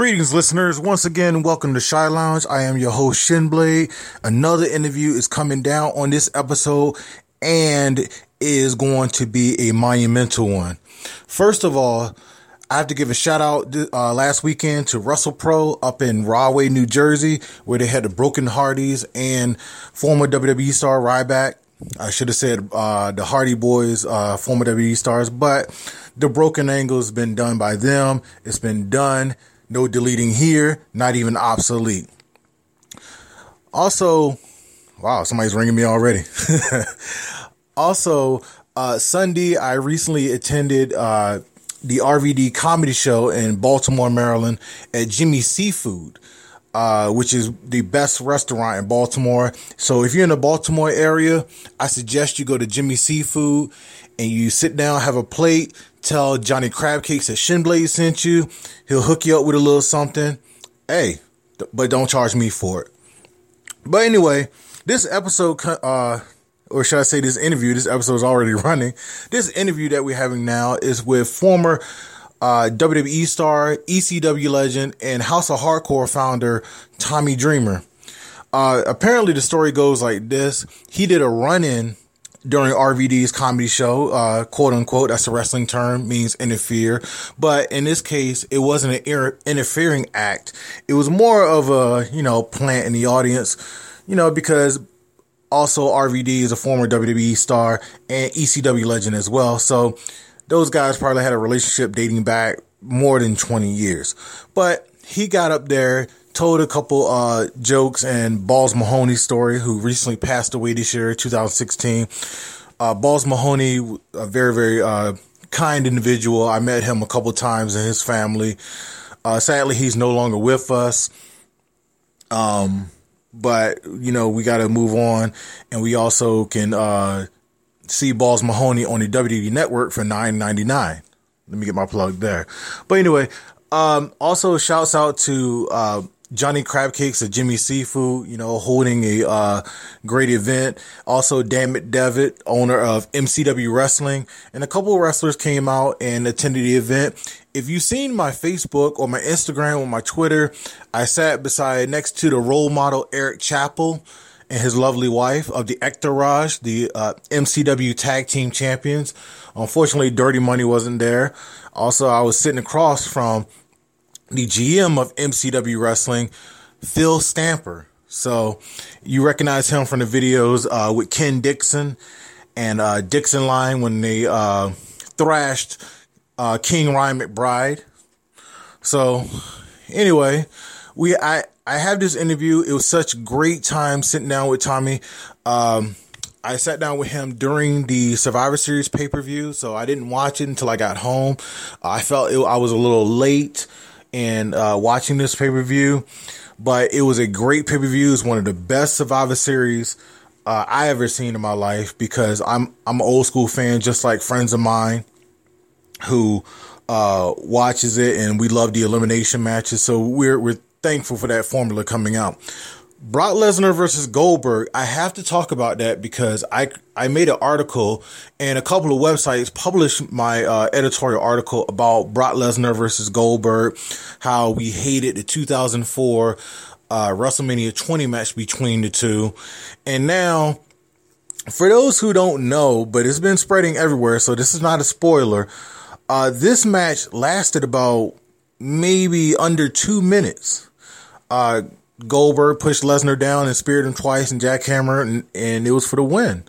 Greetings, listeners. Once again, welcome to Shy Lounge. I am your host, Shinblade. Another interview is coming down on this episode and is going to be a monumental one. First of all, I have to give a shout out uh, last weekend to Russell Pro up in Rahway, New Jersey, where they had the Broken Hardys and former WWE star Ryback. I should have said uh, the Hardy Boys, uh, former WWE stars, but the Broken Angle's been done by them. It's been done. No deleting here, not even obsolete. Also, wow, somebody's ringing me already. also, uh, Sunday, I recently attended uh, the RVD comedy show in Baltimore, Maryland at Jimmy Seafood. Uh, which is the best restaurant in Baltimore. So if you're in the Baltimore area, I suggest you go to Jimmy Seafood and you sit down, have a plate, tell Johnny Crabcakes that Shinblade sent you. He'll hook you up with a little something. Hey, but don't charge me for it. But anyway, this episode, uh, or should I say this interview, this episode is already running. This interview that we're having now is with former uh, WWE star, ECW legend, and House of Hardcore founder Tommy Dreamer. Uh, apparently, the story goes like this: He did a run-in during RVD's comedy show, uh, quote unquote. That's a wrestling term, means interfere. But in this case, it wasn't an inter- interfering act. It was more of a you know plant in the audience, you know, because also RVD is a former WWE star and ECW legend as well. So those guys probably had a relationship dating back more than 20 years. But he got up there, told a couple uh, jokes and Balls Mahoney story, who recently passed away this year, 2016. Uh, Balls Mahoney, a very, very uh, kind individual. I met him a couple times and his family. Uh, sadly, he's no longer with us. Um, but you know, we got to move on, and we also can uh, see Balls Mahoney on the WWE network for nine ninety nine. Let me get my plug there. But anyway, um, also shouts out to uh, Johnny Crab Cakes at Jimmy Seafood, you know, holding a uh, great event. Also, Dan McDevitt, owner of MCW Wrestling, and a couple of wrestlers came out and attended the event. If you've seen my Facebook or my Instagram or my Twitter, I sat beside next to the role model Eric Chappell and his lovely wife of the Entourage, the uh, MCW Tag Team Champions. Unfortunately, Dirty Money wasn't there. Also, I was sitting across from the GM of MCW Wrestling, Phil Stamper. So you recognize him from the videos uh, with Ken Dixon and uh, Dixon Line when they uh, thrashed uh, King Ryan McBride. So anyway, we I I have this interview. It was such great time sitting down with Tommy. Um, I sat down with him during the Survivor Series pay per view, so I didn't watch it until I got home. I felt it, I was a little late in uh, watching this pay per view, but it was a great pay per view. It's one of the best Survivor Series uh, I ever seen in my life because I'm I'm an old school fan, just like friends of mine who uh, watches it, and we love the elimination matches. So we're we're thankful for that formula coming out. Brock Lesnar versus Goldberg. I have to talk about that because I I made an article and a couple of websites published my uh, editorial article about Brock Lesnar versus Goldberg, how we hated the 2004 uh, WrestleMania 20 match between the two, and now for those who don't know, but it's been spreading everywhere, so this is not a spoiler. Uh, this match lasted about maybe under two minutes. Uh, Goldberg pushed Lesnar down and speared him twice and jackhammer, and, and it was for the win.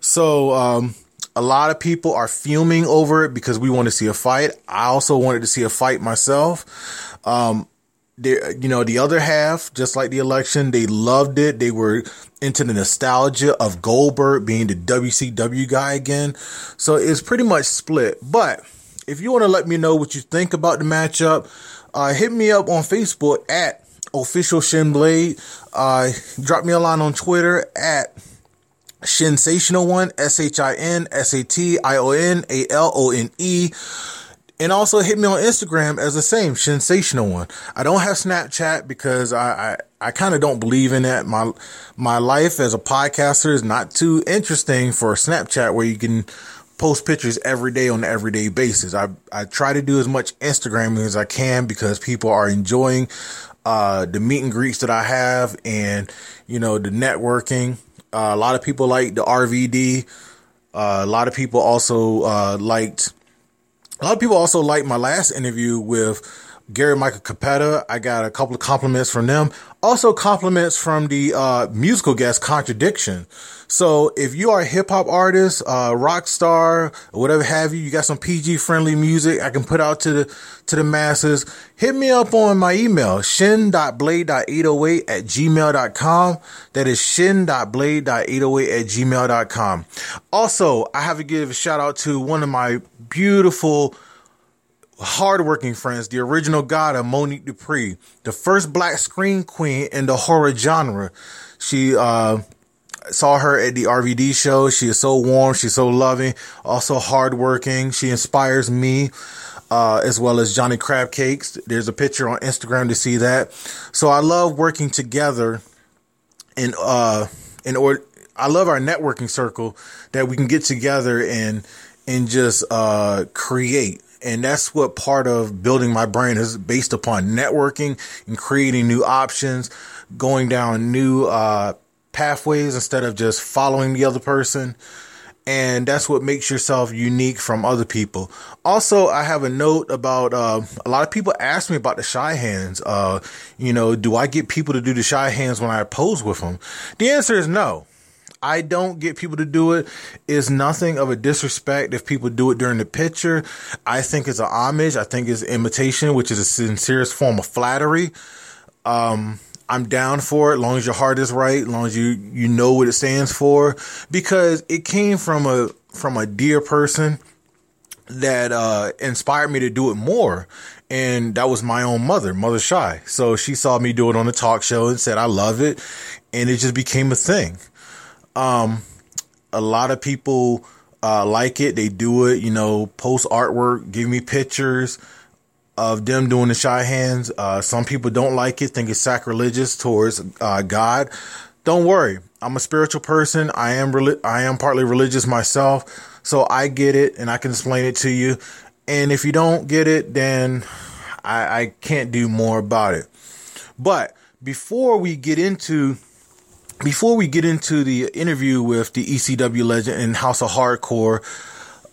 So, um, a lot of people are fuming over it because we want to see a fight. I also wanted to see a fight myself. Um, you know, the other half, just like the election, they loved it. They were into the nostalgia of Goldberg being the WCW guy again. So it's pretty much split. But if you want to let me know what you think about the matchup, uh, hit me up on Facebook at official Shin Blade. Uh, drop me a line on Twitter at Shinsational One S H I N S A T I O N A L O N E, And also hit me on Instagram as the same shinsational one. I don't have Snapchat because I, I, I kind of don't believe in that. My, my life as a podcaster is not too interesting for Snapchat where you can post pictures every day on an everyday basis. I, I try to do as much Instagramming as I can because people are enjoying uh, the meet and greets that I have and, you know, the networking. Uh, a lot of people like the RVD. Uh, a lot of people also uh, liked, a lot of people also liked my last interview with Gary Michael Cappetta. I got a couple of compliments from them. Also compliments from the uh, musical guest Contradiction. So if you are a hip hop artist, uh, rock star, whatever have you, you got some PG friendly music I can put out to the, to the masses, hit me up on my email, shin.blade.808 at gmail.com. That is shin.blade.808 at gmail.com. Also, I have to give a shout out to one of my beautiful, hardworking friends, the original god of Monique Dupree, the first black screen queen in the horror genre. She, uh, saw her at the RVD show. She is so warm. She's so loving, also hardworking. She inspires me, uh, as well as Johnny Crab Cakes. There's a picture on Instagram to see that. So I love working together in, uh, in order, I love our networking circle that we can get together and, and just, uh, create. And that's what part of building my brain is based upon networking and creating new options, going down new, uh, pathways instead of just following the other person. And that's what makes yourself unique from other people. Also, I have a note about uh, a lot of people ask me about the shy hands. Uh, you know, do I get people to do the shy hands when I pose with them? The answer is no. I don't get people to do. It's nothing of a disrespect if people do it during the picture. I think it's an homage. I think it's imitation, which is a sincerest form of flattery. Um, I'm down for it, as long as your heart is right, as long as you you know what it stands for, because it came from a from a dear person that uh, inspired me to do it more, and that was my own mother, Mother Shy. So she saw me do it on a talk show and said I love it, and it just became a thing. Um, a lot of people uh, like it; they do it, you know, post artwork, give me pictures of them doing the shy hands. Uh, some people don't like it, think it's sacrilegious towards uh, God. Don't worry, I'm a spiritual person. I am I am partly religious myself, so I get it and I can explain it to you. And if you don't get it, then I, I can't do more about it. But before we get into before we get into the interview with the ECW legend and House of Hardcore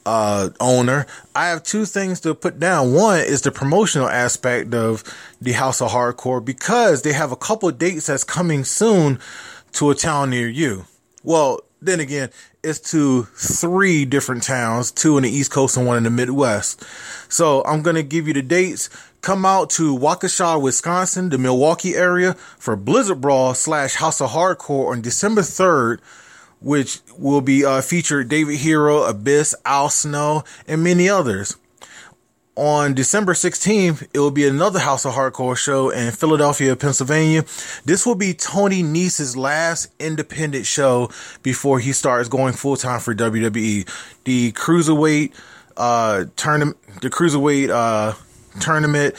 uh, owner, I have two things to put down. One is the promotional aspect of the House of Hardcore because they have a couple dates that's coming soon to a town near you. Well, then again, it's to three different towns, two in the East Coast and one in the Midwest. So I'm going to give you the dates. Come out to Waukesha, Wisconsin, the Milwaukee area for Blizzard Brawl slash House of Hardcore on December 3rd which will be uh, featured David Hero, Abyss, Al Snow, and many others. On December 16th, it will be another House of Hardcore show in Philadelphia, Pennsylvania. This will be Tony Nese's last independent show before he starts going full time for WWE. The cruiserweight uh, tournament, the cruiserweight uh, tournament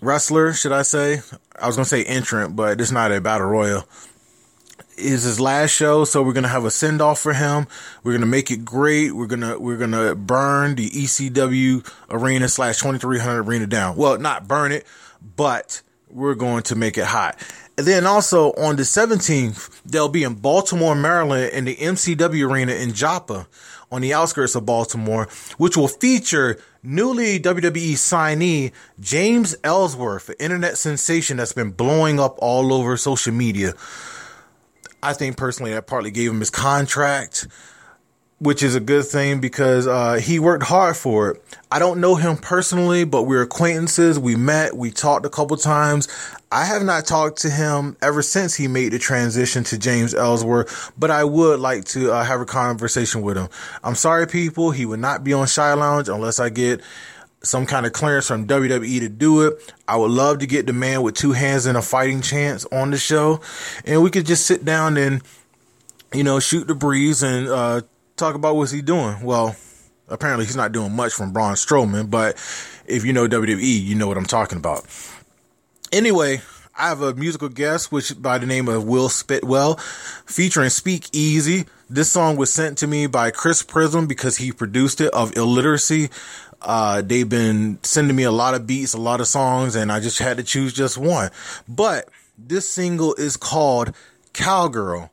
wrestler, should I say? I was gonna say entrant, but it's not a battle royal is his last show, so we're gonna have a send off for him. We're gonna make it great. We're gonna we're gonna burn the ECW arena slash twenty three hundred arena down. Well, not burn it, but we're going to make it hot. And then also on the seventeenth, they'll be in Baltimore, Maryland, in the MCW arena in Joppa, on the outskirts of Baltimore, which will feature newly WWE signee James Ellsworth, an internet sensation that's been blowing up all over social media. I think personally that partly gave him his contract, which is a good thing because uh, he worked hard for it. I don't know him personally, but we're acquaintances. We met, we talked a couple times. I have not talked to him ever since he made the transition to James Ellsworth, but I would like to uh, have a conversation with him. I'm sorry, people. He would not be on Shy Lounge unless I get some kind of clearance from WWE to do it. I would love to get the man with two hands and a fighting chance on the show, and we could just sit down and you know shoot the breeze and uh, talk about what's he doing. Well, apparently he's not doing much from Braun Strowman, but if you know WWE, you know what I'm talking about. Anyway, I have a musical guest, which by the name of Will Spitwell, featuring Speak Easy. This song was sent to me by Chris Prism because he produced it of illiteracy. Uh, they've been sending me a lot of beats, a lot of songs, and I just had to choose just one. But this single is called Cowgirl.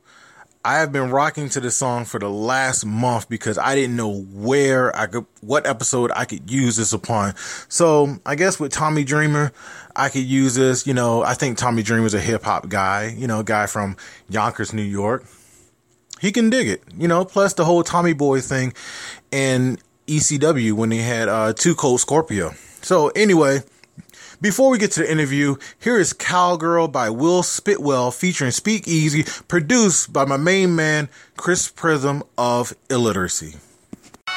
I have been rocking to this song for the last month because I didn't know where I could, what episode I could use this upon. So I guess with Tommy Dreamer, I could use this. You know, I think Tommy Dreamer's a hip hop guy, you know, guy from Yonkers, New York. He can dig it, you know, plus the whole Tommy Boy thing and ECW when they had uh, Two Cold Scorpio. So anyway, before we get to the interview, here is Cowgirl by Will Spitwell featuring Speak Easy, produced by my main man, Chris Prism of Illiteracy. Can't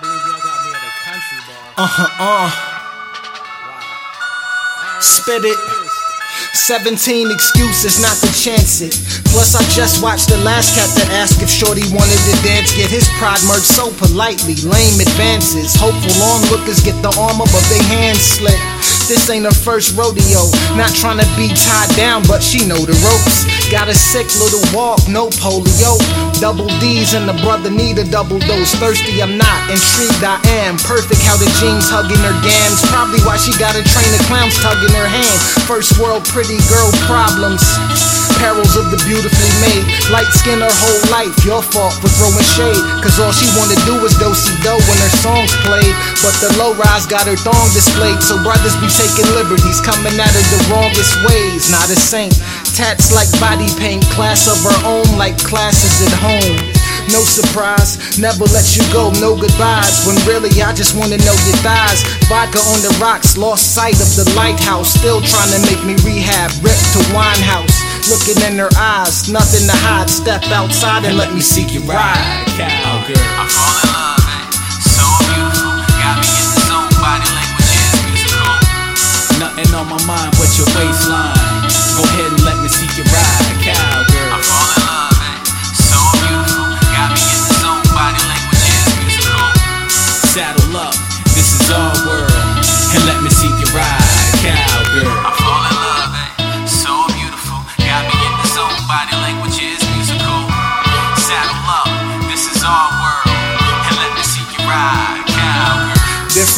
believe y'all got me at a country bar. Uh huh, uh. Wow. Spit it. 17 excuses not to chance it. Plus, I just watched the last cat that asked if Shorty wanted to dance. Get his pride merged so politely. Lame advances. Hopeful onlookers get the arm above their hands slit. This ain't her first rodeo. Not trying to be tied down, but she know the ropes. Got a sick little walk, no polio. Double D's and the brother need a double dose. Thirsty, I'm not. Intrigued, I am. Perfect how the jeans hugging her gams. Probably why she got a train of clowns tugging her hand. First world pretty girl problems. Of beautifully made. Light skin her whole life. Your fault for throwing shade. Cause all she wanna do is do see do when her songs played. But the low rise got her thong displayed. So brothers be taking liberties. Coming at her the wrongest ways. Not a saint. Tats like body paint. Class of her own like classes at home. No surprise, never let you go, no goodbyes. When really I just wanna know your thighs. Vodka on the rocks, lost sight of the lighthouse. Still trying to make me rehab, ripped to Winehouse. Looking in her eyes, nothing to hide. Step outside and let me see you ride. Cowgirl. I fall in love, eh? So beautiful. Got me in the zone. Body language is musical. Nothing on my mind but your waistline. Go ahead and let me see you ride, cowgirl. I fall in love, eh? So beautiful. Got me in the zone. Body language is musical. Saddle up, this is our world. And let me see you ride, cowgirl.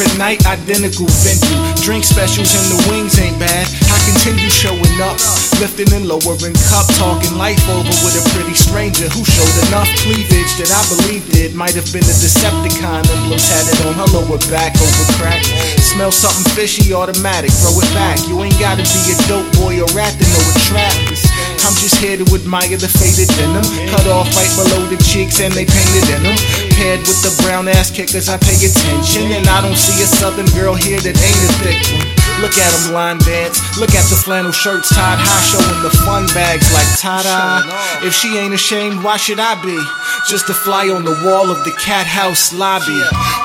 Different night, identical venue. Drink specials and the wings ain't bad. I continue showing up, lifting and lowering cup, talking life over with a pretty stranger who showed enough cleavage that I believed it might have been a Decepticon emblem tatted on her lower back over crack. Smell something fishy, automatic, throw it back. You ain't gotta be a dope boy or rat to know a trap. I'm just here to admire the faded denim. Cut off right below the cheeks and they painted in them. Paired with the brown ass kickers, I pay attention. And I don't see a southern girl here that ain't a thick one. Look at them line dance. Look at the flannel shirts tied high, showing the fun bags like ta-da. If she ain't ashamed, why should I be? Just a fly on the wall of the cat house lobby.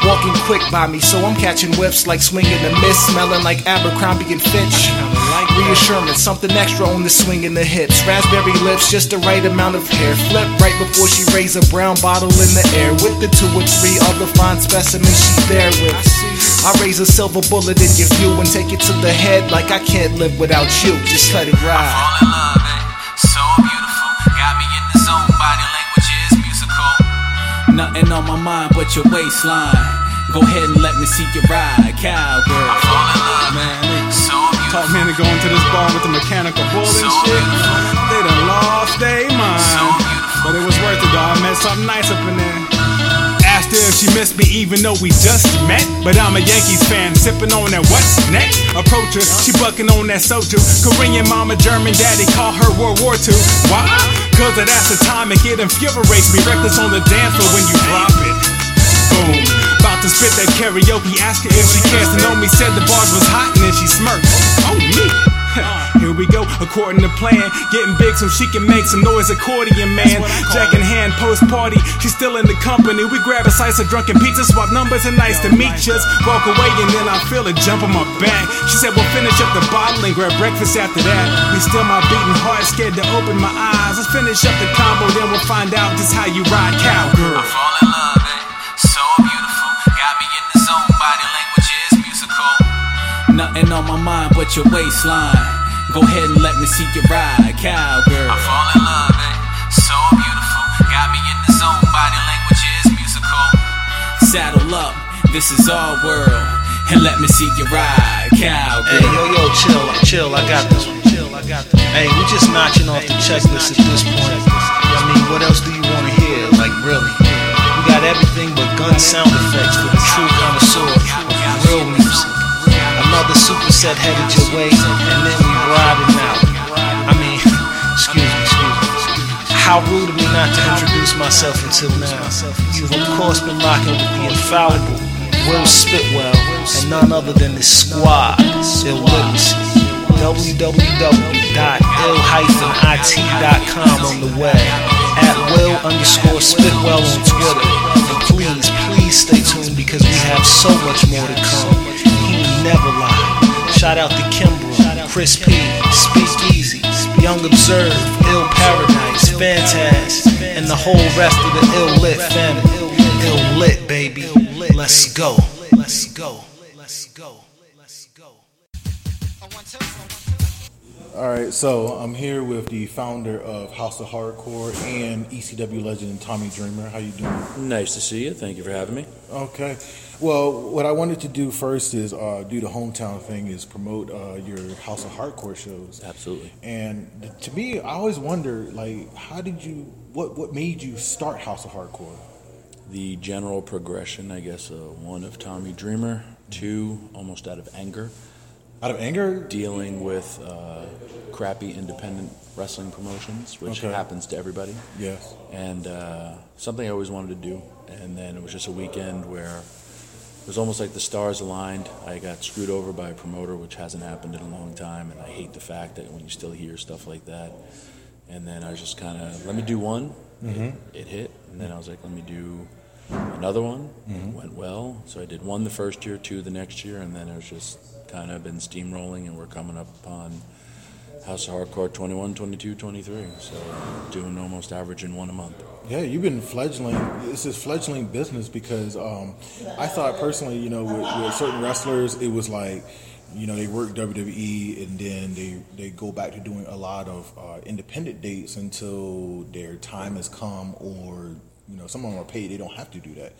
Walking quick by me, so I'm catching whiffs like swinging a miss, smelling like Abercrombie and Fitch. Reassurance, something extra on the swing in the hips. Raspberry lips, just the right amount of hair. Flip right before she raise a brown bottle in the air. With the two or three other fine specimens she's there with. I raise a silver bullet in your view and take it to the head like I can't live without you. Just let it ride. Nothing on my mind but your waistline. Go ahead and let me see you ride, cowgirl. I fall in love, Man, So Taught beautiful. me to go into this bar with the mechanical bull and So shit. They done lost their So mind. beautiful. But it was worth it though. I met something nice up in there. Asked her if she missed me even though we just met. But I'm a Yankees fan, sipping on that what's next? Approach her, she bucking on that soju. Korean mama, German daddy, call her World War II. Why? Cause that's the time it get infuriates me. Reckless on the dance floor when you drop it. Boom. About to spit that karaoke, ask her if she cares to know me. Said the bars was hot and then she smirked. Oh, me. Here go, according to plan. Getting big so she can make some noise, accordion man. Jack in hand, post party. She's still in the company. We grab a slice of drunken pizza, swap numbers, and nice to meet us. Walk away, and then I feel a jump on my back. She said, We'll finish up the bottle and grab breakfast after that. We still my beating heart, scared to open my eyes. Let's finish up the combo, then we'll find out just how you ride cowgirl. I fall in love, eh? So beautiful. Got me in the zone. Body language is musical. Nothing on on my mind but your waistline. Go ahead and let me see you ride, cowgirl. I fall in love, eh? So beautiful. Got me in the zone. Body language is musical. Saddle up, this is our world. And let me see you ride, cowgirl. Hey, yo, yo, chill, chill. I got this one. Chill, I got this. one. Hey, we're just notching off the checklist at this point. I mean, what else do you want to hear? Like, really? We got everything but gun sound effects for the true connoisseur of real music. Another superset headed your way, and then we riding out. I mean, excuse me, excuse me. How rude of me not to introduce myself until now. You've of course been rocking with the infallible Will Spitwell, and none other than the squad, Ill Literacy. www.ill-it.com on the web. At Will underscore Spitwell on Twitter. And please, please stay tuned because we have so much more to come. Never lied. Shout out to Kimbrough, Chris P, Speak Easy, Young Observe, Ill Paradise, Fantas, and the whole rest of the Ill Lit family. Ill Lit, baby. Let's go. Let's go. Let's go. All right, so I'm here with the founder of House of Hardcore and ECW legend Tommy Dreamer. How you doing? Nice to see you. Thank you for having me. Okay. Well, what I wanted to do first is uh, do the hometown thing, is promote uh, your House of Hardcore shows. Absolutely. And to me, I always wonder, like, how did you? What what made you start House of Hardcore? The general progression, I guess, uh, one of Tommy Dreamer, two almost out of anger, Out of anger? dealing with uh, crappy independent wrestling promotions, which Okay. happens to everybody, Yes. and uh, something I always wanted to do. And then it was just a weekend where it was almost like the stars aligned. I got screwed over by a promoter, which hasn't happened in a long time, and I hate the fact that when you still hear stuff like that. And then I was just kind of, let me do one. It, it hit, and then I was like, let me do another one. It went well, so I did one the first year, two the next year, and then it was just kind of been steamrolling, and we're coming up on House of Hardcore 21, 22, 23. So doing almost averaging one a month. Yeah, you've been fledgling. This is fledgling business because um, I thought personally, you know, with, with certain wrestlers, it was like, you know, they work WWE and then they they go back to doing a lot of uh, independent dates until their time has come, or you know, some of them are paid. They don't have to do that.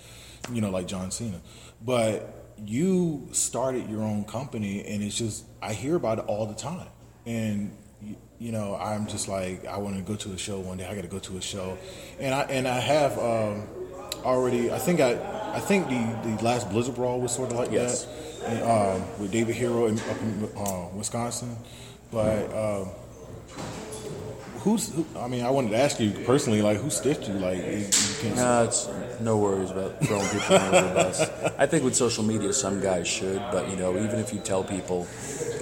You know, like John Cena, but you started your own company, and it's just I hear about it all the time, and you know, I'm just like, I want to go to a show one day. I got to go to a show, and I and I have um, already. I think I, I think the the last Blizzard Brawl was sort of like Yes. that, and, um, with David Hero in, up in uh, Wisconsin. But um, who's? Who, I mean, I wanted to ask you personally, like, who stiffed you? Like, you, you can't. No, it's no worries about throwing people under the bus. I think with social media, some guys should, but you know, even if you tell people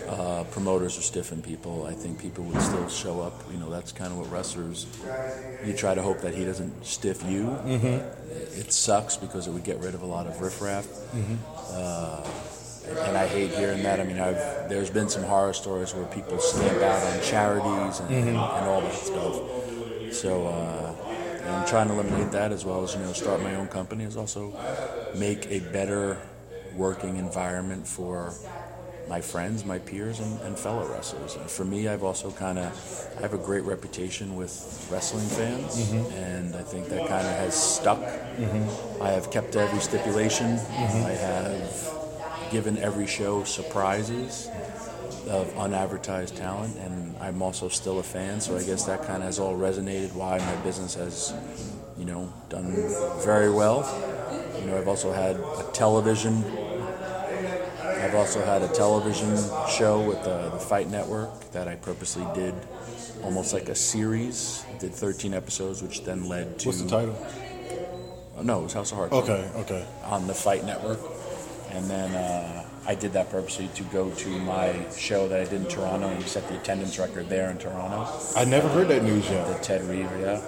uh, promoters are stiffing people, I think people would still show up. You know, that's kind of what wrestlers. You try to hope that he doesn't stiff you. Mm-hmm. It sucks because it would get rid of a lot of riffraff. Uh, and I hate hearing that. I mean, I've there's been some horror stories where people stamp out on charities and, and all that stuff. So uh, and I'm trying to eliminate that as well as you know start my own company. Is also make a better working environment for my friends, my peers, and, and fellow wrestlers. And for me, I've also kind of I have a great reputation with wrestling fans, mm-hmm. and I think that kind of has stuck. Mm-hmm. I have kept every stipulation. Mm-hmm. I have given every show surprises of unadvertised talent, and I'm also still a fan. So I guess that kind of has all resonated. Why my business has, you know, done very well. You know, I've also had a television. I've also had a television show with the, the Fight Network that I purposely did almost like a series. Did 13 episodes, which then led to. What's the title? Oh, no, it was House of Hardcore Okay, okay. on the Fight Network, and then uh, I did that purposely to go to my show that I did in Toronto and set the attendance record there in Toronto. I never heard that news yet. The. Ted Reeve, yeah.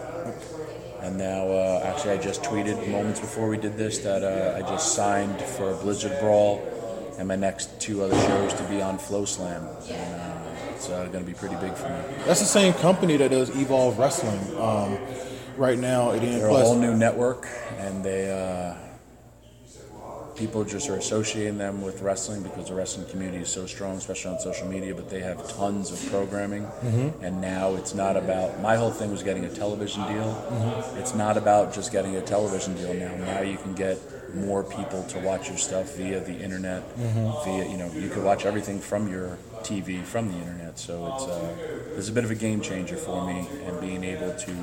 And now, uh, actually, I just tweeted moments before we did this that uh, I just signed for Blizzard Brawl and my next two other shows to be on FloSlam. And, uh, it's uh, going to be pretty big for me. That's the same company that does Evolve Wrestling. Um, right now, it is a whole new network, and they uh, people just are associating them with wrestling because the wrestling community is so strong, especially on social media. But they have tons of programming, mm-hmm. and now it's not about. My whole thing was getting a television deal. Mm-hmm. It's not about just getting a television deal now. Now you can get more people to watch your stuff via the internet. Mm-hmm. Via you know you could watch everything from your TV from the internet. So it's uh, it's a bit of a game changer for me, and being able to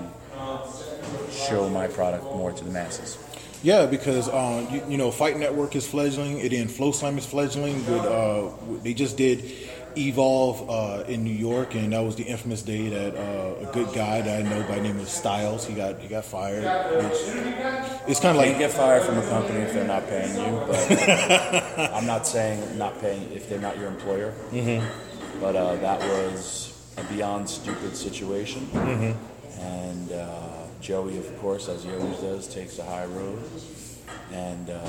show my product more to the masses. Yeah, because uh, you, you know, Fight Network is fledgling, and then FloSlam is fledgling. With, uh, they just did Evolve uh, in New York, and that was the infamous day that uh, a good guy that I know by name of Styles he got he got fired. Which, it's kind of like you get fired from a company if they're not paying you. But I'm not saying not paying if they're not your employer. Mm-hmm. But uh, that was a beyond stupid situation. Mm-hmm. And uh, Joey, of course, as he always does, takes the high road. And uh,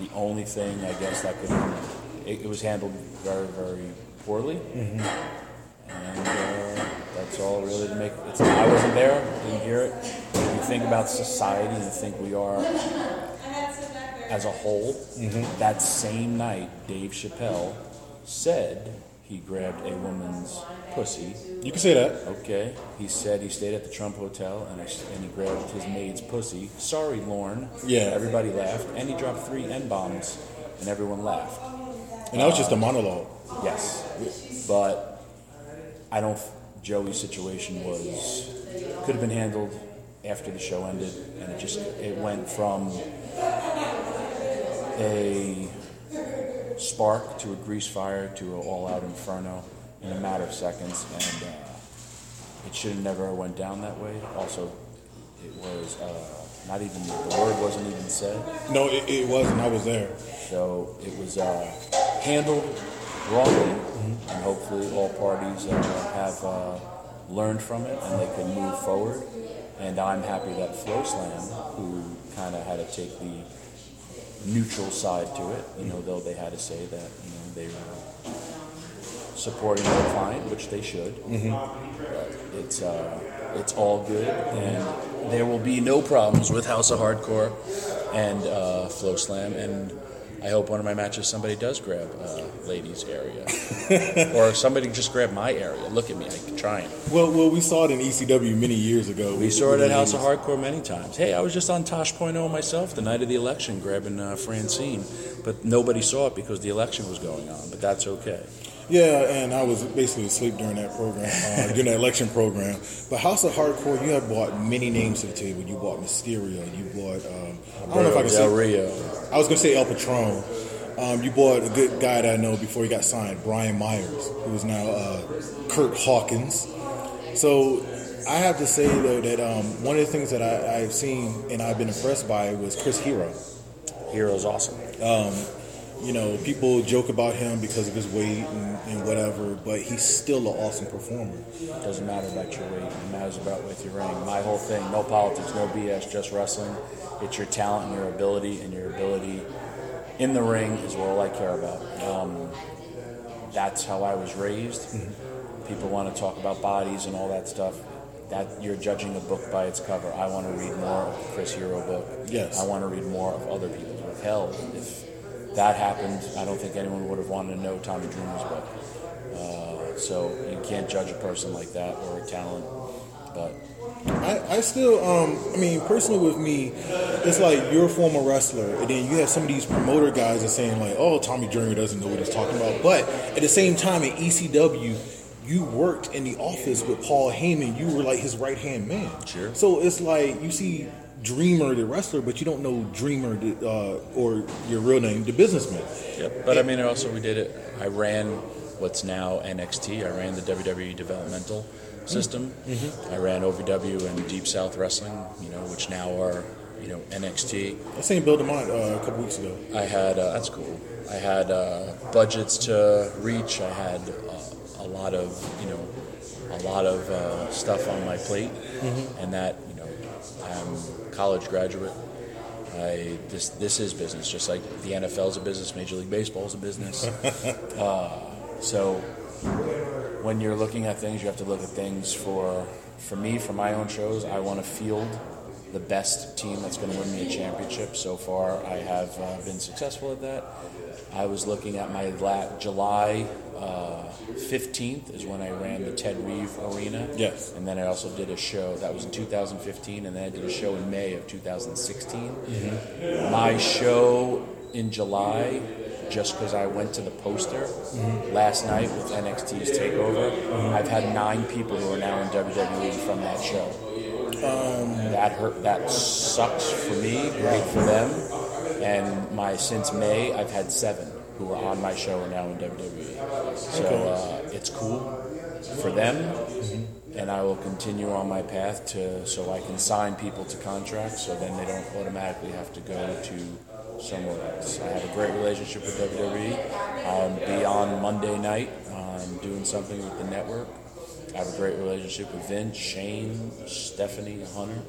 the only thing I guess that could it, it was handled very very poorly. And uh, that's all really to make. It's, I wasn't there, didn't hear it. When you think about society and think we are as a whole, that same night, Dave Chappelle said he grabbed a woman's pussy. you can say that. Okay, he said he stayed at the Trump Hotel and, I, and he grabbed his maid's pussy. Sorry, Lorne. Yeah. Everybody laughed, and he dropped three n bombs, and everyone laughed. And that was just a monologue. Yes, but I don't. Joey's situation was could have been handled after the show ended, and it just it went from a spark to a grease fire to an all-out inferno in a matter of seconds, and uh, it should have never went down that way. Also, it was uh, not even the word wasn't even said. No, it, it wasn't. I was there. So it was uh, handled wrongly, and hopefully all parties uh, have uh, learned from it and they can move forward. And I'm happy that FloSlam, who kind of had to take the neutral side to it, you know, though they had to say that you know they were supporting their client, which they should. But it's uh, it's all good, and there will be no problems with House of Hardcore and uh, FloSlam. And I hope one of my matches somebody does grab uh, ladies' area, or somebody just grab my area. Look at me, I'm trying. Well, well, we saw it in ECW many years ago. We saw it at House of Hardcore many times. Hey, I was just on Tosh.0 myself the night of the election grabbing uh, Francine, but nobody saw it because the election was going on. But that's okay. Yeah, and I was basically asleep during that program, uh, during that election program. But House of Hardcore, you have brought many names to the table. You brought Mysterio. You brought um, I don't know if I can Del say. Rio. I was gonna say El Patron. Um, you brought a good guy that I know before he got signed, Brian Myers, who is now uh, Curt Hawkins. So I have to say though that um, one of the things that I, I've seen and I've been impressed by was Chris Hero. Hero's awesome. You know, people joke about him because of his weight and, and whatever, but he's still an awesome performer. It doesn't matter about your weight. It matters about with your ring. My whole thing, no politics, no BS, just wrestling. It's your talent and your ability, and your ability in the ring is all I care about. Um, that's how I was raised. People want to talk about bodies and all that stuff. That you're judging a book by its cover. I want to read more of Chris Hero book. Yes. I want to read more of other people's book. Hell, if that happened, I don't think anyone would have wanted to know Tommy Dreamer's book. Uh, so you can't judge a person like that or a talent. But I, I still, um, I mean, personally with me, it's like you're a former wrestler, and then you have some of these promoter guys that saying like, "Oh, Tommy Dreamer doesn't know what he's talking about," but at the same time, at ECW, you worked in the office with Paul Heyman. You were like his right hand man. Sure. So it's like you see Dreamer, the wrestler, but you don't know Dreamer, the, uh, or your real name, the businessman. Yep. But I mean, also we did it. I ran what's now NXT. I ran the WWE developmental system. I ran OVW and Deep South Wrestling. You know, which now are you know NXT. I seen Bill DeMott uh, a couple weeks ago. I had uh, that's cool. I had uh, budgets to reach. I had uh, a lot of you know a lot of uh, stuff on my plate, and that you know I'm college graduate. I this this is business, just like the NFL is a business, Major League Baseball is a business. uh, so when you're looking at things, you have to look at things for for me for my own shows. I want to field the best team that's going to win me a championship. So far, I have uh, been successful at that. I was looking at my la- July uh, 15th is when I ran the Ted Reeve Arena. Yes. And then I also did a show that was in 2015, and then I did a show in May of 2016. Mm-hmm. My show in July, just because I went to the poster mm-hmm. last night with NXT's Takeover, mm-hmm. I've had nine people who are now in WWE from that show. Um, that hurt. That sucks for me. Great for them. And my since May, I've had seven who are on my show are now in WWE. So uh, it's cool for them, and I will continue on my path to so I can sign people to contracts, so then they don't automatically have to go to somewhere else. I have a great relationship with WWE. I'll be on Monday night um, doing something with the network. I have a great relationship with Vince, Shane, Stephanie, Hunter,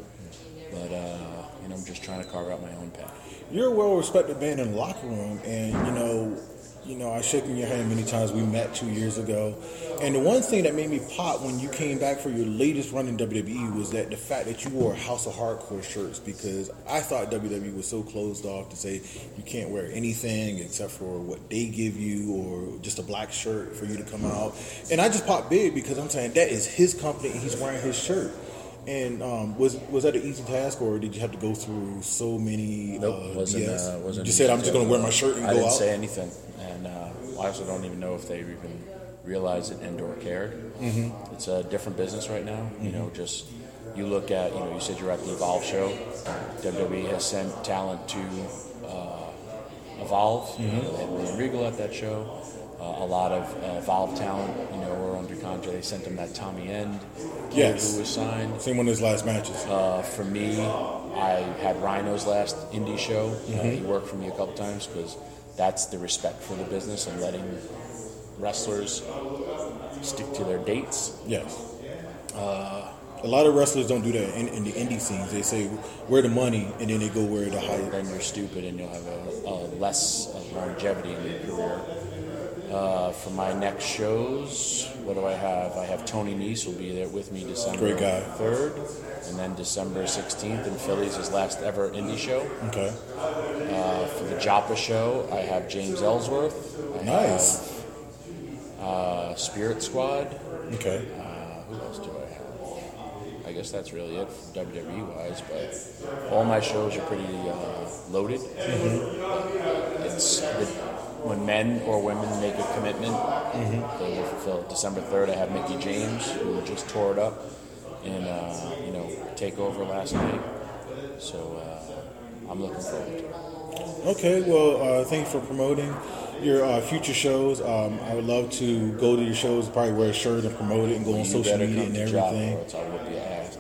but uh, you know I'm just trying to carve out my own path. You're a well-respected band in the locker room, and you know, you know, I shaken your hand many times. We met two years ago, and the one thing that made me pop when you came back for your latest run in WWE was that the fact that you wore House of Hardcore shirts because I thought WWE was so closed off to say you can't wear anything except for what they give you or just a black shirt for you to come out, and I just popped big because I'm saying that is his company and he's wearing his shirt. And um, was was that an easy task, or did you have to go through so many? Nope, uh, wasn't. Uh, wasn't You said I'm just going to wear my Uh, shirt and I go didn't say anything, and uh, I also don't even know if they even realized it and or cared. Mm-hmm. It's a different business right now. You know, just you look at. You know, you said you're at the Evolve show. WWE has sent talent to uh, Evolve. Mm-hmm. You know, they had William Regal at that show. Uh, a lot of uh, Evolve talent, you know, contract. They sent him that Tommy End, Yes. who was signed. Same one as last matches. Uh, for me, I had Rhino's last indie show. Uh, he worked for me a couple times because that's the respect for the business and letting wrestlers stick to their dates. yes. a lot of wrestlers don't do that in, in the indie scenes. They say where the money, and then they go where the high. Then you're stupid and you'll have a, a less of longevity in your career. Uh, for my next shows, what do I have? I have Tony Nese will be there with me December 3rd, and then December 16th in Philly's his last ever indie show. Okay. Uh, for the Joppa show, I have James Ellsworth. I Nice. have, uh, Spirit Squad. Okay. Uh, who else do I have? I guess that's really it for WWE wise, but all my shows are pretty uh, loaded. It's the, when men or women make a commitment, they will fulfill it. December 3rd, I have Mickie James, who just tore it up in, uh, you know, Takeover last night. So uh, I'm looking forward to it. Okay. Well, uh, thanks for promoting your uh, future shows. Um, I would love to go to your shows, probably wear a shirt and promote it, and go on social media and everything.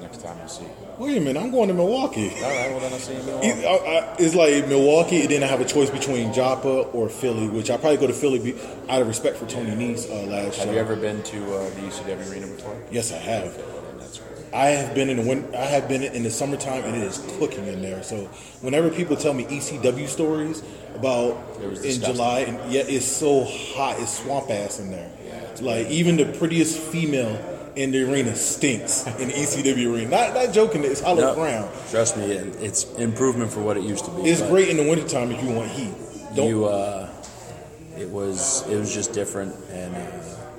Or else I'll whip your ass next time I see you. Wait a minute, I'm going to Milwaukee. All right, well then I'll see you in Milwaukee. I- I- It's like Milwaukee, and then I have a choice between Joppa or Philly, which I probably go to Philly be, out of respect for Tony Nese uh, last Have show. you ever been to uh, the ECW arena before? Yes, I have. And that's cool. I have been in the win- I have been in the summertime, and it is cooking in there. So whenever people tell me ECW stories about in. July, and yeah, it's so hot, it's swamp ass in there. like even the prettiest female in the arena stinks in the ECW arena. Not not joking, it's hollow No, ground. Trust me, it's improvement for what it used to be. It's great in the wintertime if you want heat. Don't You, uh, it was it was just different, and uh,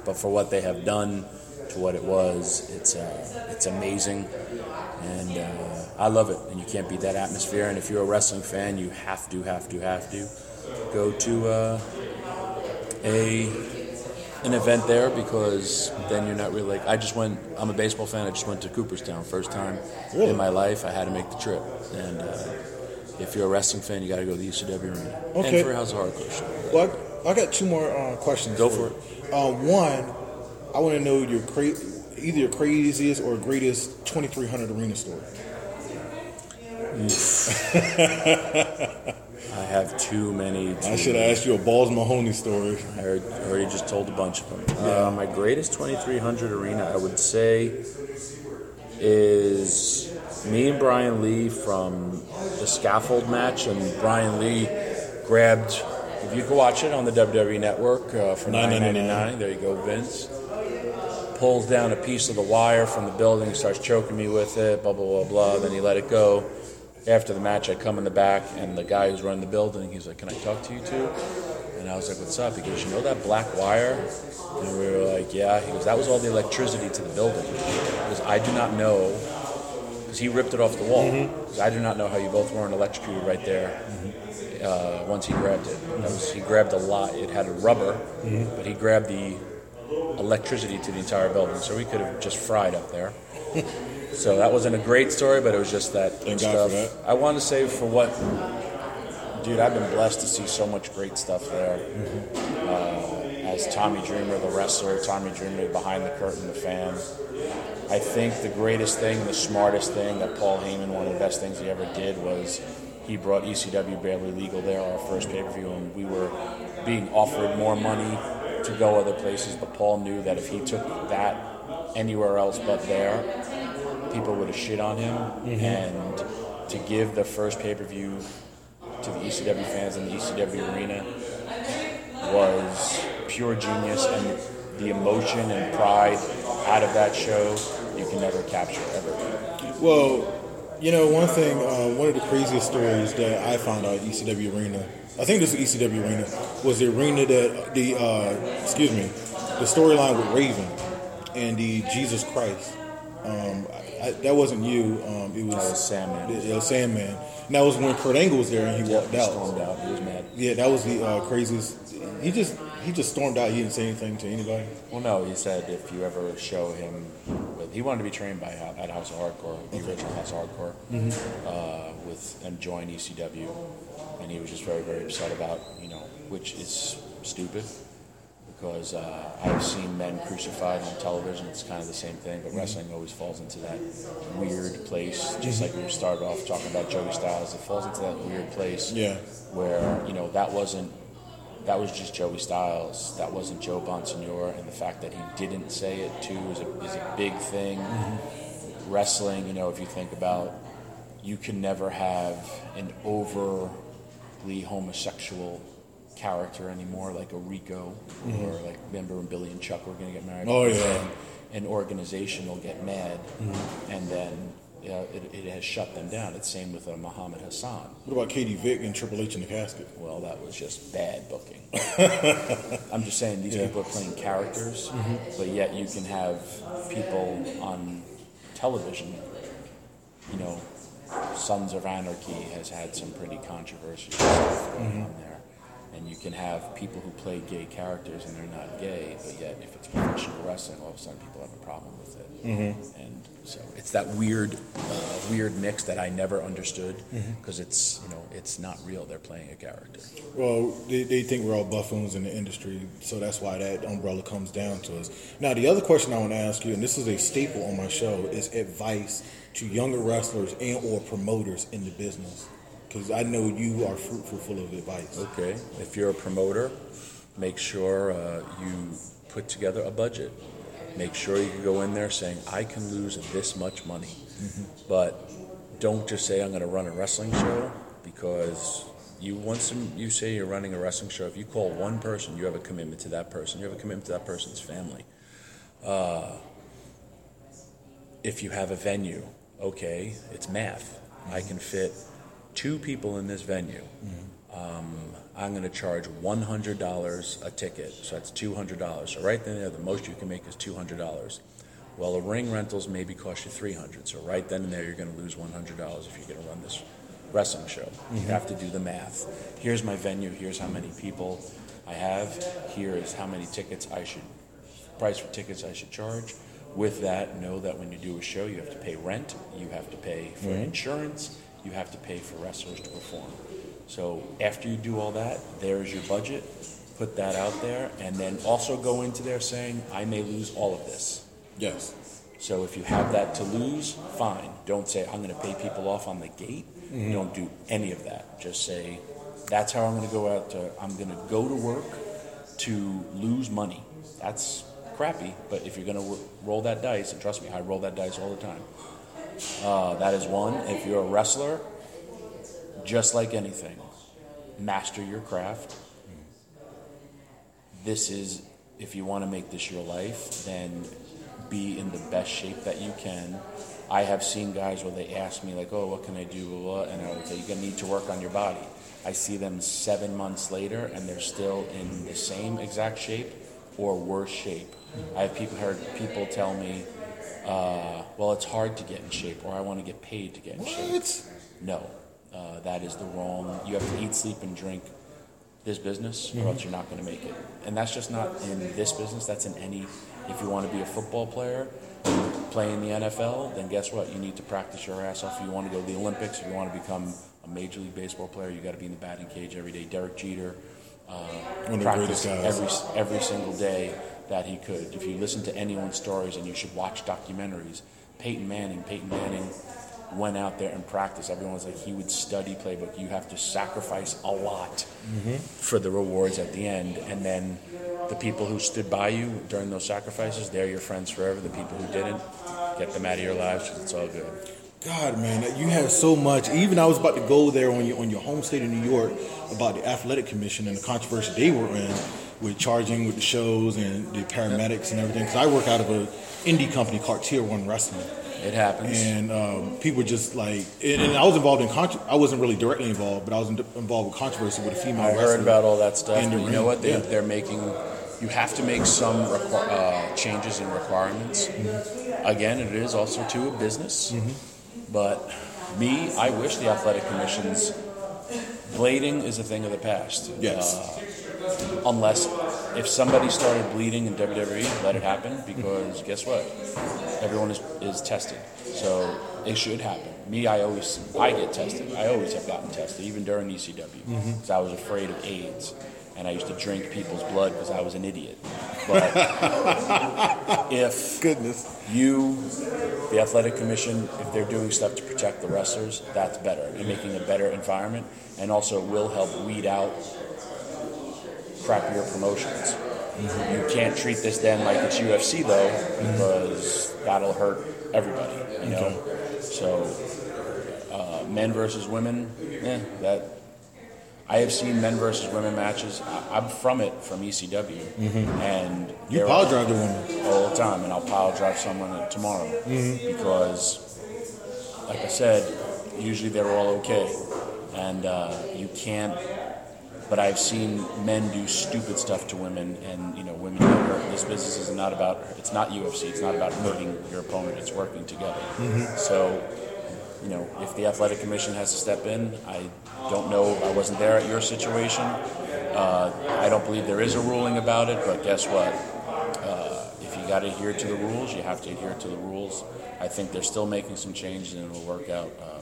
but for what they have done to what it was, it's uh, it's amazing, and uh, I love it. And you can't beat that atmosphere. And if you're a wrestling fan, you have to, have to, have to go to uh, a an event there because then you're not really like I just went. I'm a baseball fan. I just went to Cooperstown first time Really? in my life. I had to make the trip, and uh, if you're a wrestling fan, you got to go to the ECW arena Okay. and for House of Hardcore show. Well, I, I got two more uh, questions. Go for for you. Uh, one, I want to know your cra- either your craziest or greatest 2300 arena story. I have too many. I should have asked you a Balls Mahoney story. I already just told a bunch of them. Uh, my greatest 2300 arena, I would say, is me and Brian Lee from the scaffold match, and Brian Lee grabbed. If you can watch it on the WWE Network uh, for $9.99. $9.99, there you go, Vince. pulls down a piece of the wire from the building, starts choking me with it, blah, blah, blah, blah. Then he let it go. After the match, I come in the back, and the guy who's running the building, he's like, Can I talk to you too? And I was like, What's up? He goes, You know that black wire? And we were like, Yeah. He goes, That was all the electricity to the building. Because I do not know, because he ripped it off the wall. Because I do not know how you both weren't electrocuted right there uh, once he grabbed it. Was, he grabbed a lot. It had a rubber, but he grabbed the electricity to the entire building, so we could have just fried up there. so that wasn't a great story, but it was just that Thank God stuff. for that. I want to say for what, dude, I've been blessed to see so much great stuff there. Uh, as Tommy Dreamer, the wrestler, Tommy Dreamer behind the curtain, the fan. I think the greatest thing, the smartest thing that Paul Heyman, one of the best things he ever did was he brought ECW Barely Legal there, our first pay per view, and we were being offered more money to go other places. But Paul knew that if he took that anywhere else but there, people would have shit on him. And to give the first pay per view to the ECW fans in the ECW arena was pure genius and the emotion and pride out of that show you can never capture ever. Well, you know, one thing, uh, one of the craziest stories that I found out at ECW Arena, I think this is ECW Arena, was the arena that the, uh, excuse me, the storyline with Raven and the Jesus Christ. Um, I, that wasn't you. Um, it was, That was Sandman. It, it was Sandman. And that was when Kurt Angle was there and he walked He out. stormed out. He was mad. Yeah, that was the uh, craziest. He just he just stormed out. He didn't say anything to anybody. Well, no, he said if you ever show him, with, he wanted to be trained by at House of Hardcore, the original House of Hardcore, uh, with and join ECW, and he was just very, very upset about you know, which is stupid, because uh, I've seen men crucified on television. It's kind of the same thing, but wrestling always falls into that weird place. Just like we started off talking about Joey Styles, it falls into that weird place Yeah. where you know that wasn't that was just Joey Styles. That wasn't Joe Bonsignore, and the fact that he didn't say it too is a, is a big thing. Wrestling, you know, if you think about, you can never have an overly homosexual character anymore, like a Rico, or mm-hmm. like remember when Billy and Chuck were going to get married. Oh, yeah. An organization will get mad, mm-hmm. and then. Yeah, it, it has shut them down. It's same with uh, Muhammad Hassan. What about Katie Vick and Triple H in the casket? Well, that was just bad booking. I'm just saying these Yeah. people are playing characters, mm-hmm. but yet you can have people on television. You know, Sons of Anarchy has had some pretty controversial stuff going on there, and you can have people who play gay characters and they're not gay, but yet if it's professional wrestling, all of a sudden people have a problem with it, and so it's that weird, uh, weird mix that I never understood because it's you know it's not real. They're playing a character. Well, they, they think we're all buffoons in the industry, so that's why that umbrella comes down to us. Now, the other question I want to ask you, and this is a staple on my show, is advice to younger wrestlers and or promoters in the business, because I know you are fruitful, full of advice. Okay, if you're a promoter, make sure uh, you put together a budget. Make sure you can go in there saying, I can lose this much money. But don't just say, I'm going to run a wrestling show because you once you say you're running a wrestling show, if you call one person, you have a commitment to that person. You have a commitment to that person's family. Uh, if you have a venue, okay, it's math. I can fit two people in this venue. Um, I'm going to charge $100 a ticket, so that's $200. So right then and there, the most you can make is $200. Well, a ring rentals maybe cost you $300. So right then and there, you're going to lose $100 if you're going to run this wrestling show. You have to do the math. Here's my venue. Here's how many people I have. Here is how many tickets I should price for tickets I should charge. With that, know that when you do a show, you have to pay rent, you have to pay for insurance, you have to pay for wrestlers to perform. So after you do all that, there's your budget. Put that out there, and then also go into there saying, I may lose all of this. Yes. So if you have that to lose, fine. Don't say I'm going to pay people off on the gate. Mm-hmm. Don't do any of that. Just say that's how I'm going to go out to. I'm going to go to work to lose money. That's crappy. But if you're going to roll that dice, and trust me, I roll that dice all the time. Uh, that is one. If you're a wrestler, just like anything, master your craft. This is if you want to make this your life, then be in the best shape that you can. I have seen guys where they ask me like, "Oh, what can I do?" Blah, blah, and I would say, "You're gonna need to work on your body." I see them seven months later, and they're still in the same exact shape or worse shape. I have people heard people tell me, uh, "Well, it's hard to get in shape," or "I want to get paid to get in shape." What? No, uh, that is the wrong. You have to eat, sleep, and drink this business, or else you're not going to make it. And that's just not in this business. That's in any. If you want to be a football player, play in the NFL, then guess what? You need to practice your ass off. If you want to go to the Olympics, if you want to become a major league baseball player, you got to be in the batting cage every day. Derek Jeter uh, One of the greatest guys. every every single day that he could. If you listen to anyone's stories, and you should watch documentaries, Peyton Manning. Peyton Manning went out there and practiced. Everyone was like, he would study playbook. You have to sacrifice a lot for the rewards at the end, and then the people who stood by you during those sacrifices, they're your friends forever. The people who didn't, get them out of your lives. It's all good. God, man, you have so much. Even I was about to go there on your on your home state of New York about the athletic commission and the controversy they were in with charging with the shows and the paramedics and everything. Because I work out of a indie company called Tier One Wrestling, It happens. and um, people just like, and, and I was involved in contro- I wasn't really directly involved, but I was in, involved with controversy with a female. I heard about all that stuff, but you know what? They, Yeah. They're making. You have to make some requ- uh, changes in requirements. Again, it is also to a business. But me, I wish the athletic commissions. Blading is a thing of the past. Yes. Uh, unless if somebody started bleeding in WWE, let it happen because guess what? Everyone is, is tested, so it should happen. Me, I always I get tested. I always have gotten tested, even during ECW, because mm-hmm. I was afraid of AIDS, and I used to drink people's blood because I was an idiot. But if Goodness. you, the athletic commission, if they're doing stuff to protect the wrestlers, that's better and making a better environment, and also will help weed out crappier promotions. You can't treat this then like it's UFC though, because that'll hurt everybody. You know, so uh, men versus women, eh, that. I have seen men versus women matches. I- I'm from it, from ECW, and You pile drive the women all the time, and I'll pile drive someone tomorrow because, like I said, usually they're all okay, and uh, you can't. But I've seen men do stupid stuff to women, and you know, women get hurt. This business is not about. It's not UFC. It's not about hurting your opponent. It's working together. So, you know, if the athletic commission has to step in, I don't know. I wasn't there at your situation. Uh, I don't believe there is a ruling about it, but guess what? Uh, if you got to adhere to the rules, you have to adhere to the rules. I think they're still making some changes, and it'll work out uh.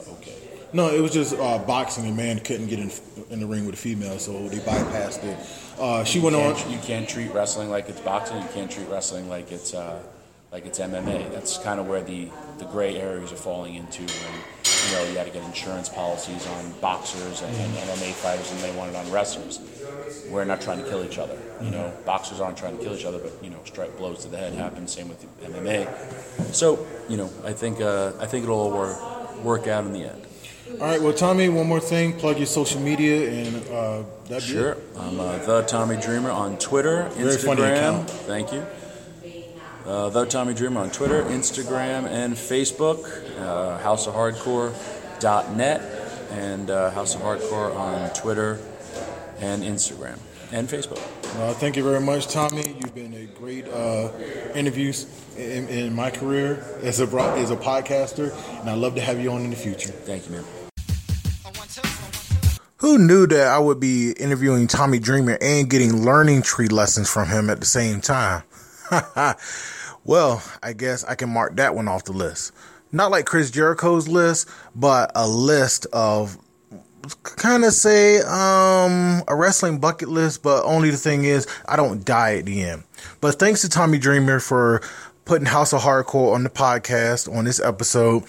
No, it was just uh, boxing. A man couldn't get in in the ring with a female, so they bypassed it. Uh, she went You on. can't, you can't treat wrestling like it's boxing. You can't treat wrestling like it's uh, like it's MMA. That's kind of where the, the gray areas are falling into. And you know, you got to get insurance policies on boxers and, and MMA fighters, and they want it on wrestlers. We're not trying to kill each other. You know, boxers aren't trying to kill each other, but you know, strike blows to the head happen. Same with MMA. So you know, I think uh, I think it'll all work work out in the end. All right, well, Tommy, one more thing. Plug your social media and uh, that'd be Sure. it. I'm uh, the Tommy Dreamer on Twitter, Very Instagram. Thank you. Uh, the Tommy Dreamer on Twitter, Instagram, and Facebook. Uh, HouseOfHardcore.net and uh, House of Hardcore on Twitter and Instagram and Facebook. Uh, thank you very much, Tommy. You've been a great uh, interviews in, in my career as a as a podcaster, and I'd love to have you on in the future. Thank you, man. Who knew that I would be interviewing Tommy Dreamer and getting learning tree lessons from him at the same time? well, I guess I can mark that one off the list. Not like Chris Jericho's list, but a list of kind of say um a wrestling bucket list, but only the thing is I don't die at the end. But thanks to Tommy Dreamer for putting House of Hardcore on the podcast on this episode.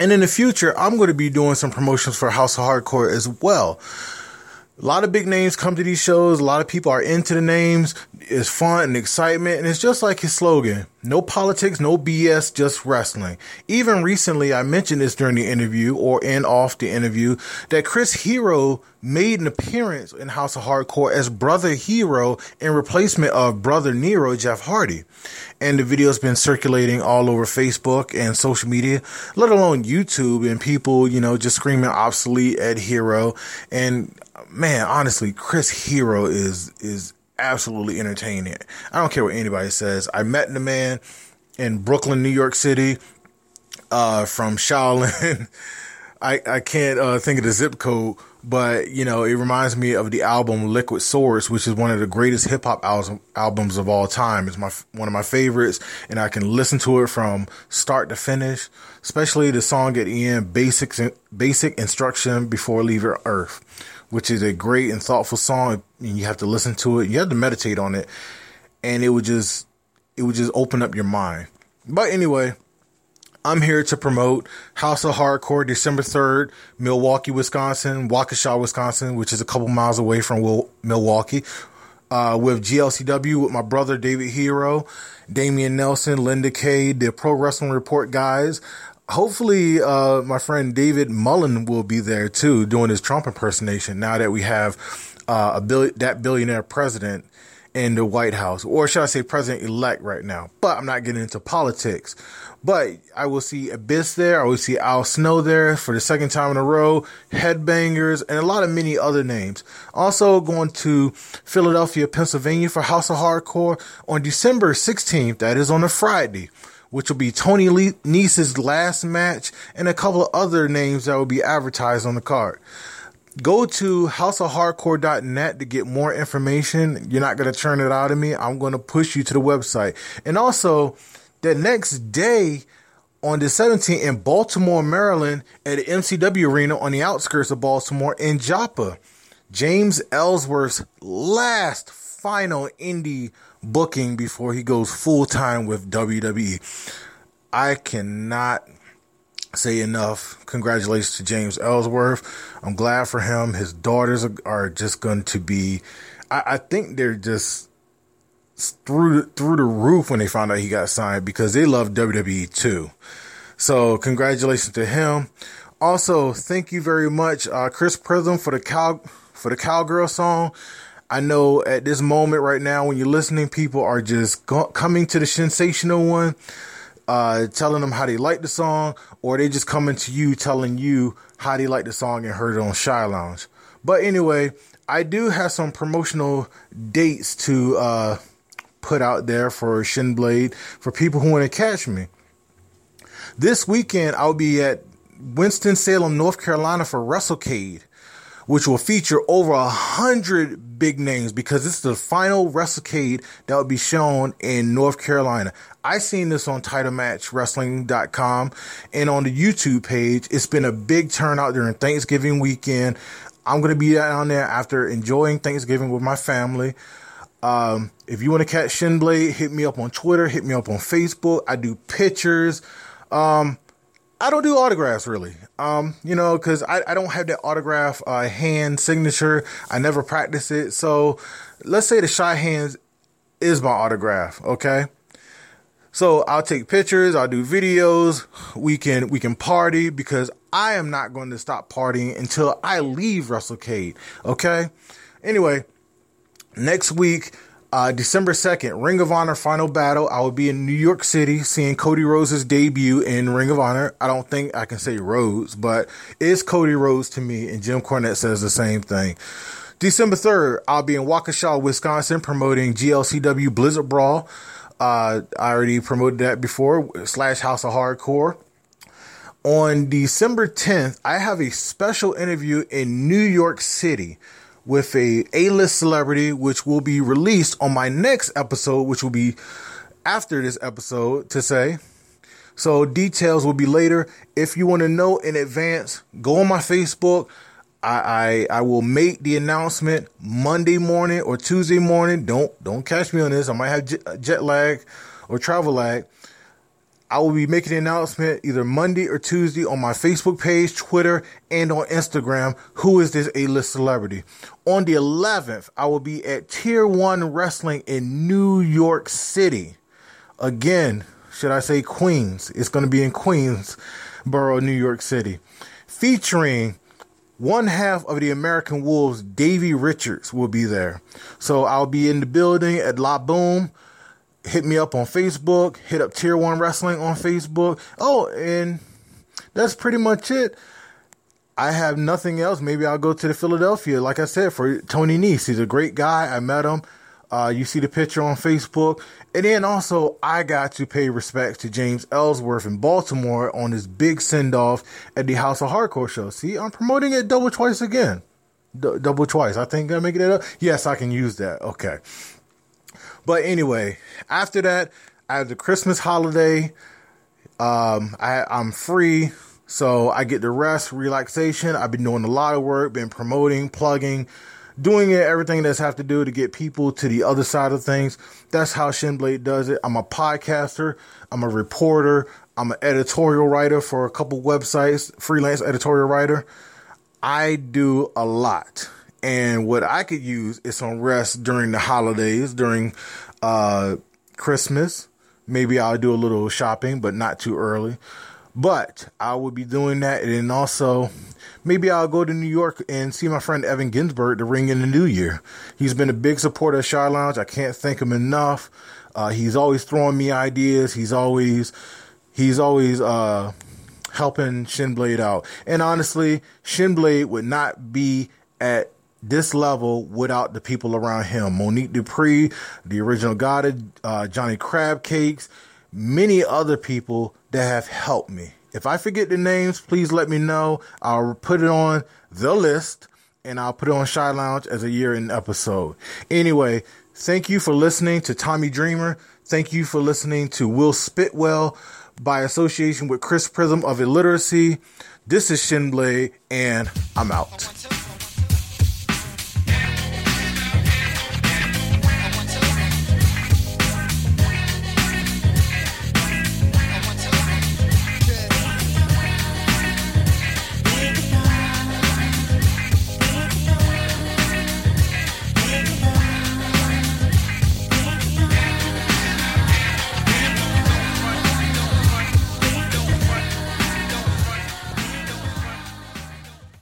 And in the future, I'm going to be doing some promotions for House of Hardcore as well. A lot of big names come to these shows. A lot of people are into the names. It's fun and excitement, and it's just like his slogan no politics, no BS, just wrestling. Even recently, I mentioned this during the interview or in off the interview that Chris Hero made an appearance in House of Hardcore as Brother Hero in replacement of Brother Nero, Jeff Hardy. And the video's been circulating all over Facebook and social media, let alone YouTube, and people, you know, just screaming obsolete at Hero. And man, honestly, Chris Hero is, is absolutely entertaining. I don't care what anybody says. I met the man in Brooklyn, New York City, uh, from Shaolin. I, I can't uh, think of the zip code, but you know, it reminds me of the album Liquid Swords, which is one of the greatest hip hop al- albums of all time. It's my one of my favorites, and I can listen to it from start to finish. Especially the song at the end, "Basics Basic Instruction Before Leaving Earth," which is a great and thoughtful song. And you have to listen to it. You have to meditate on it, and it would just it would just open up your mind. But anyway. I'm here to promote House of Hardcore December 3rd, Milwaukee, Wisconsin, Waukesha, Wisconsin, which is a couple miles away from Wil- Milwaukee, uh, with GLCW with my brother David Hero, Damian Nelson, Linda Kay, the Pro Wrestling Report guys. Hopefully, uh, my friend David Mullen will be there too, doing his Trump impersonation now that we have uh, a bill- that billionaire president in the White House, or should I say president elect right now. But I'm not getting into politics. But I will see Abyss there. I will see Al Snow there for the second time in a row. Headbangers and a lot of many other names. Also going to Philadelphia, Pennsylvania for House of Hardcore on December 16th. That is on a Friday. Which will be Tony Lee- Nese's last match and a couple of other names that will be advertised on the card. Go to houseofhardcore.net to get more information. You're not going to turn it out of me. I'm going to push you to the website. And also, the next day on the 17th in Baltimore, Maryland, at the MCW Arena on the outskirts of Baltimore in Joppa, James Ellsworth's last final indie booking before he goes full time with WWE. I cannot say enough. Congratulations to James Ellsworth. I'm glad for him. His daughters are, just going to be, I, I, think they're just through through the roof when they found out he got signed because they love WWE too. So congratulations to him. Also, thank you very much, uh, Chris Prism for the cow for the cowgirl song. I know at this moment right now, when you're listening, people are just go- coming to the shinsational one uh, telling them how they like the song, or they just coming to you telling you how they like the song and heard it on Shy Lounge. But anyway, I do have some promotional dates to uh, put out there for Shinblade for people who want to catch me. This weekend, I'll be at Winston-Salem, North Carolina for WrestleCade, which will feature over a hundred big names because this is the final WrestleCade that will be shown in North Carolina. I seen this on TitleMatchWrestling.com and on the YouTube page. It's been a big turnout during Thanksgiving weekend. I'm to be down there after enjoying Thanksgiving with my family. Um, if you want to catch Shinblade, hit me up on Twitter, hit me up on Facebook. I do pictures. Um, I don't do autographs really. Um, you know, cause I, I don't have that autograph, uh, hand signature. I never practice it. So let's say the shy hands is my autograph. Okay. So I'll take pictures, I'll do videos, we can we can party because I am not going to stop partying until I leave WrestleCade. Okay? Anyway, next week, uh, December 2nd, Ring of Honor Final Battle. I will be in New York City seeing Cody Rhodes' debut in Ring of Honor. I don't think I can say Rhodes, but it's Cody Rhodes to me, and Jim Cornette says the same thing. December 3rd, I'll be in Waukesha, Wisconsin promoting GLCW Blizzard Brawl. Uh, I already promoted that before, slash House of Hardcore. On December 10th, I have a special interview in New York City with a A-list celebrity, which will be released on my next episode, which will be after this episode to say. So details will be later. If you want to know in advance, go on my Facebook. I, I I will make the announcement Monday morning or Tuesday morning. Don't don't catch me on this. I might have jet, uh, jet lag or travel lag. I will be making an announcement either Monday or Tuesday on my Facebook page, Twitter, and on Instagram. Who is this A-list celebrity? On the 11th, I will be at Tier 1 Wrestling in New York City. Again, should I say Queens? It's going to be in Queensboro, New York City. Featuring one half of the American Wolves, Davey Richards, will be there. So I'll be in the building at La Boom hit me up on Facebook, hit up Tier 1 Wrestling on Facebook. Oh, and that's pretty much it. I have nothing else. Maybe I'll go to the Philadelphia, like I said, for Tony Nese. He's a great guy. I met him. Uh, you see the picture on Facebook. And then also, I got to pay respect to James Ellsworth in Baltimore on his big send off at the House of Hardcore show. See, I'm promoting it double twice again. D- double twice. I think I'm making it up. Yes, I can use that. Okay. But anyway, after that, I have the Christmas holiday. Um, I, I'm free, so I get the rest, relaxation. I've been doing a lot of work, been promoting, plugging, doing it, everything that's have to do to get people to the other side of things. That's how Shinblade does it. I'm a podcaster. I'm a reporter. I'm an editorial writer for a couple websites, freelance editorial writer. I do a lot. And what I could use is some rest during the holidays, during uh, Christmas. Maybe I'll do a little shopping, but not too early. But I will be doing that. And also, maybe I'll go to New York and see my friend Evan Ginzburg to ring in the new year. He's been a big supporter of Shy Lounge. I can't thank him enough. Uh, he's always throwing me ideas. He's always, he's always, uh, helping Shinblade out. And honestly, Shinblade would not be at this level without the people around him. Monique Dupree, the original God, uh, Johnny Crab Cakes, many other people that have helped me. If I forget the names, please let me know. I'll put it on the list and I'll put it on Shy Lounge as a year in episode. Anyway, thank you for listening to Tommy Dreamer. Thank you for listening to Will Spitwell by association with Chris Prism of Illiteracy. This is Shinblade and I'm out.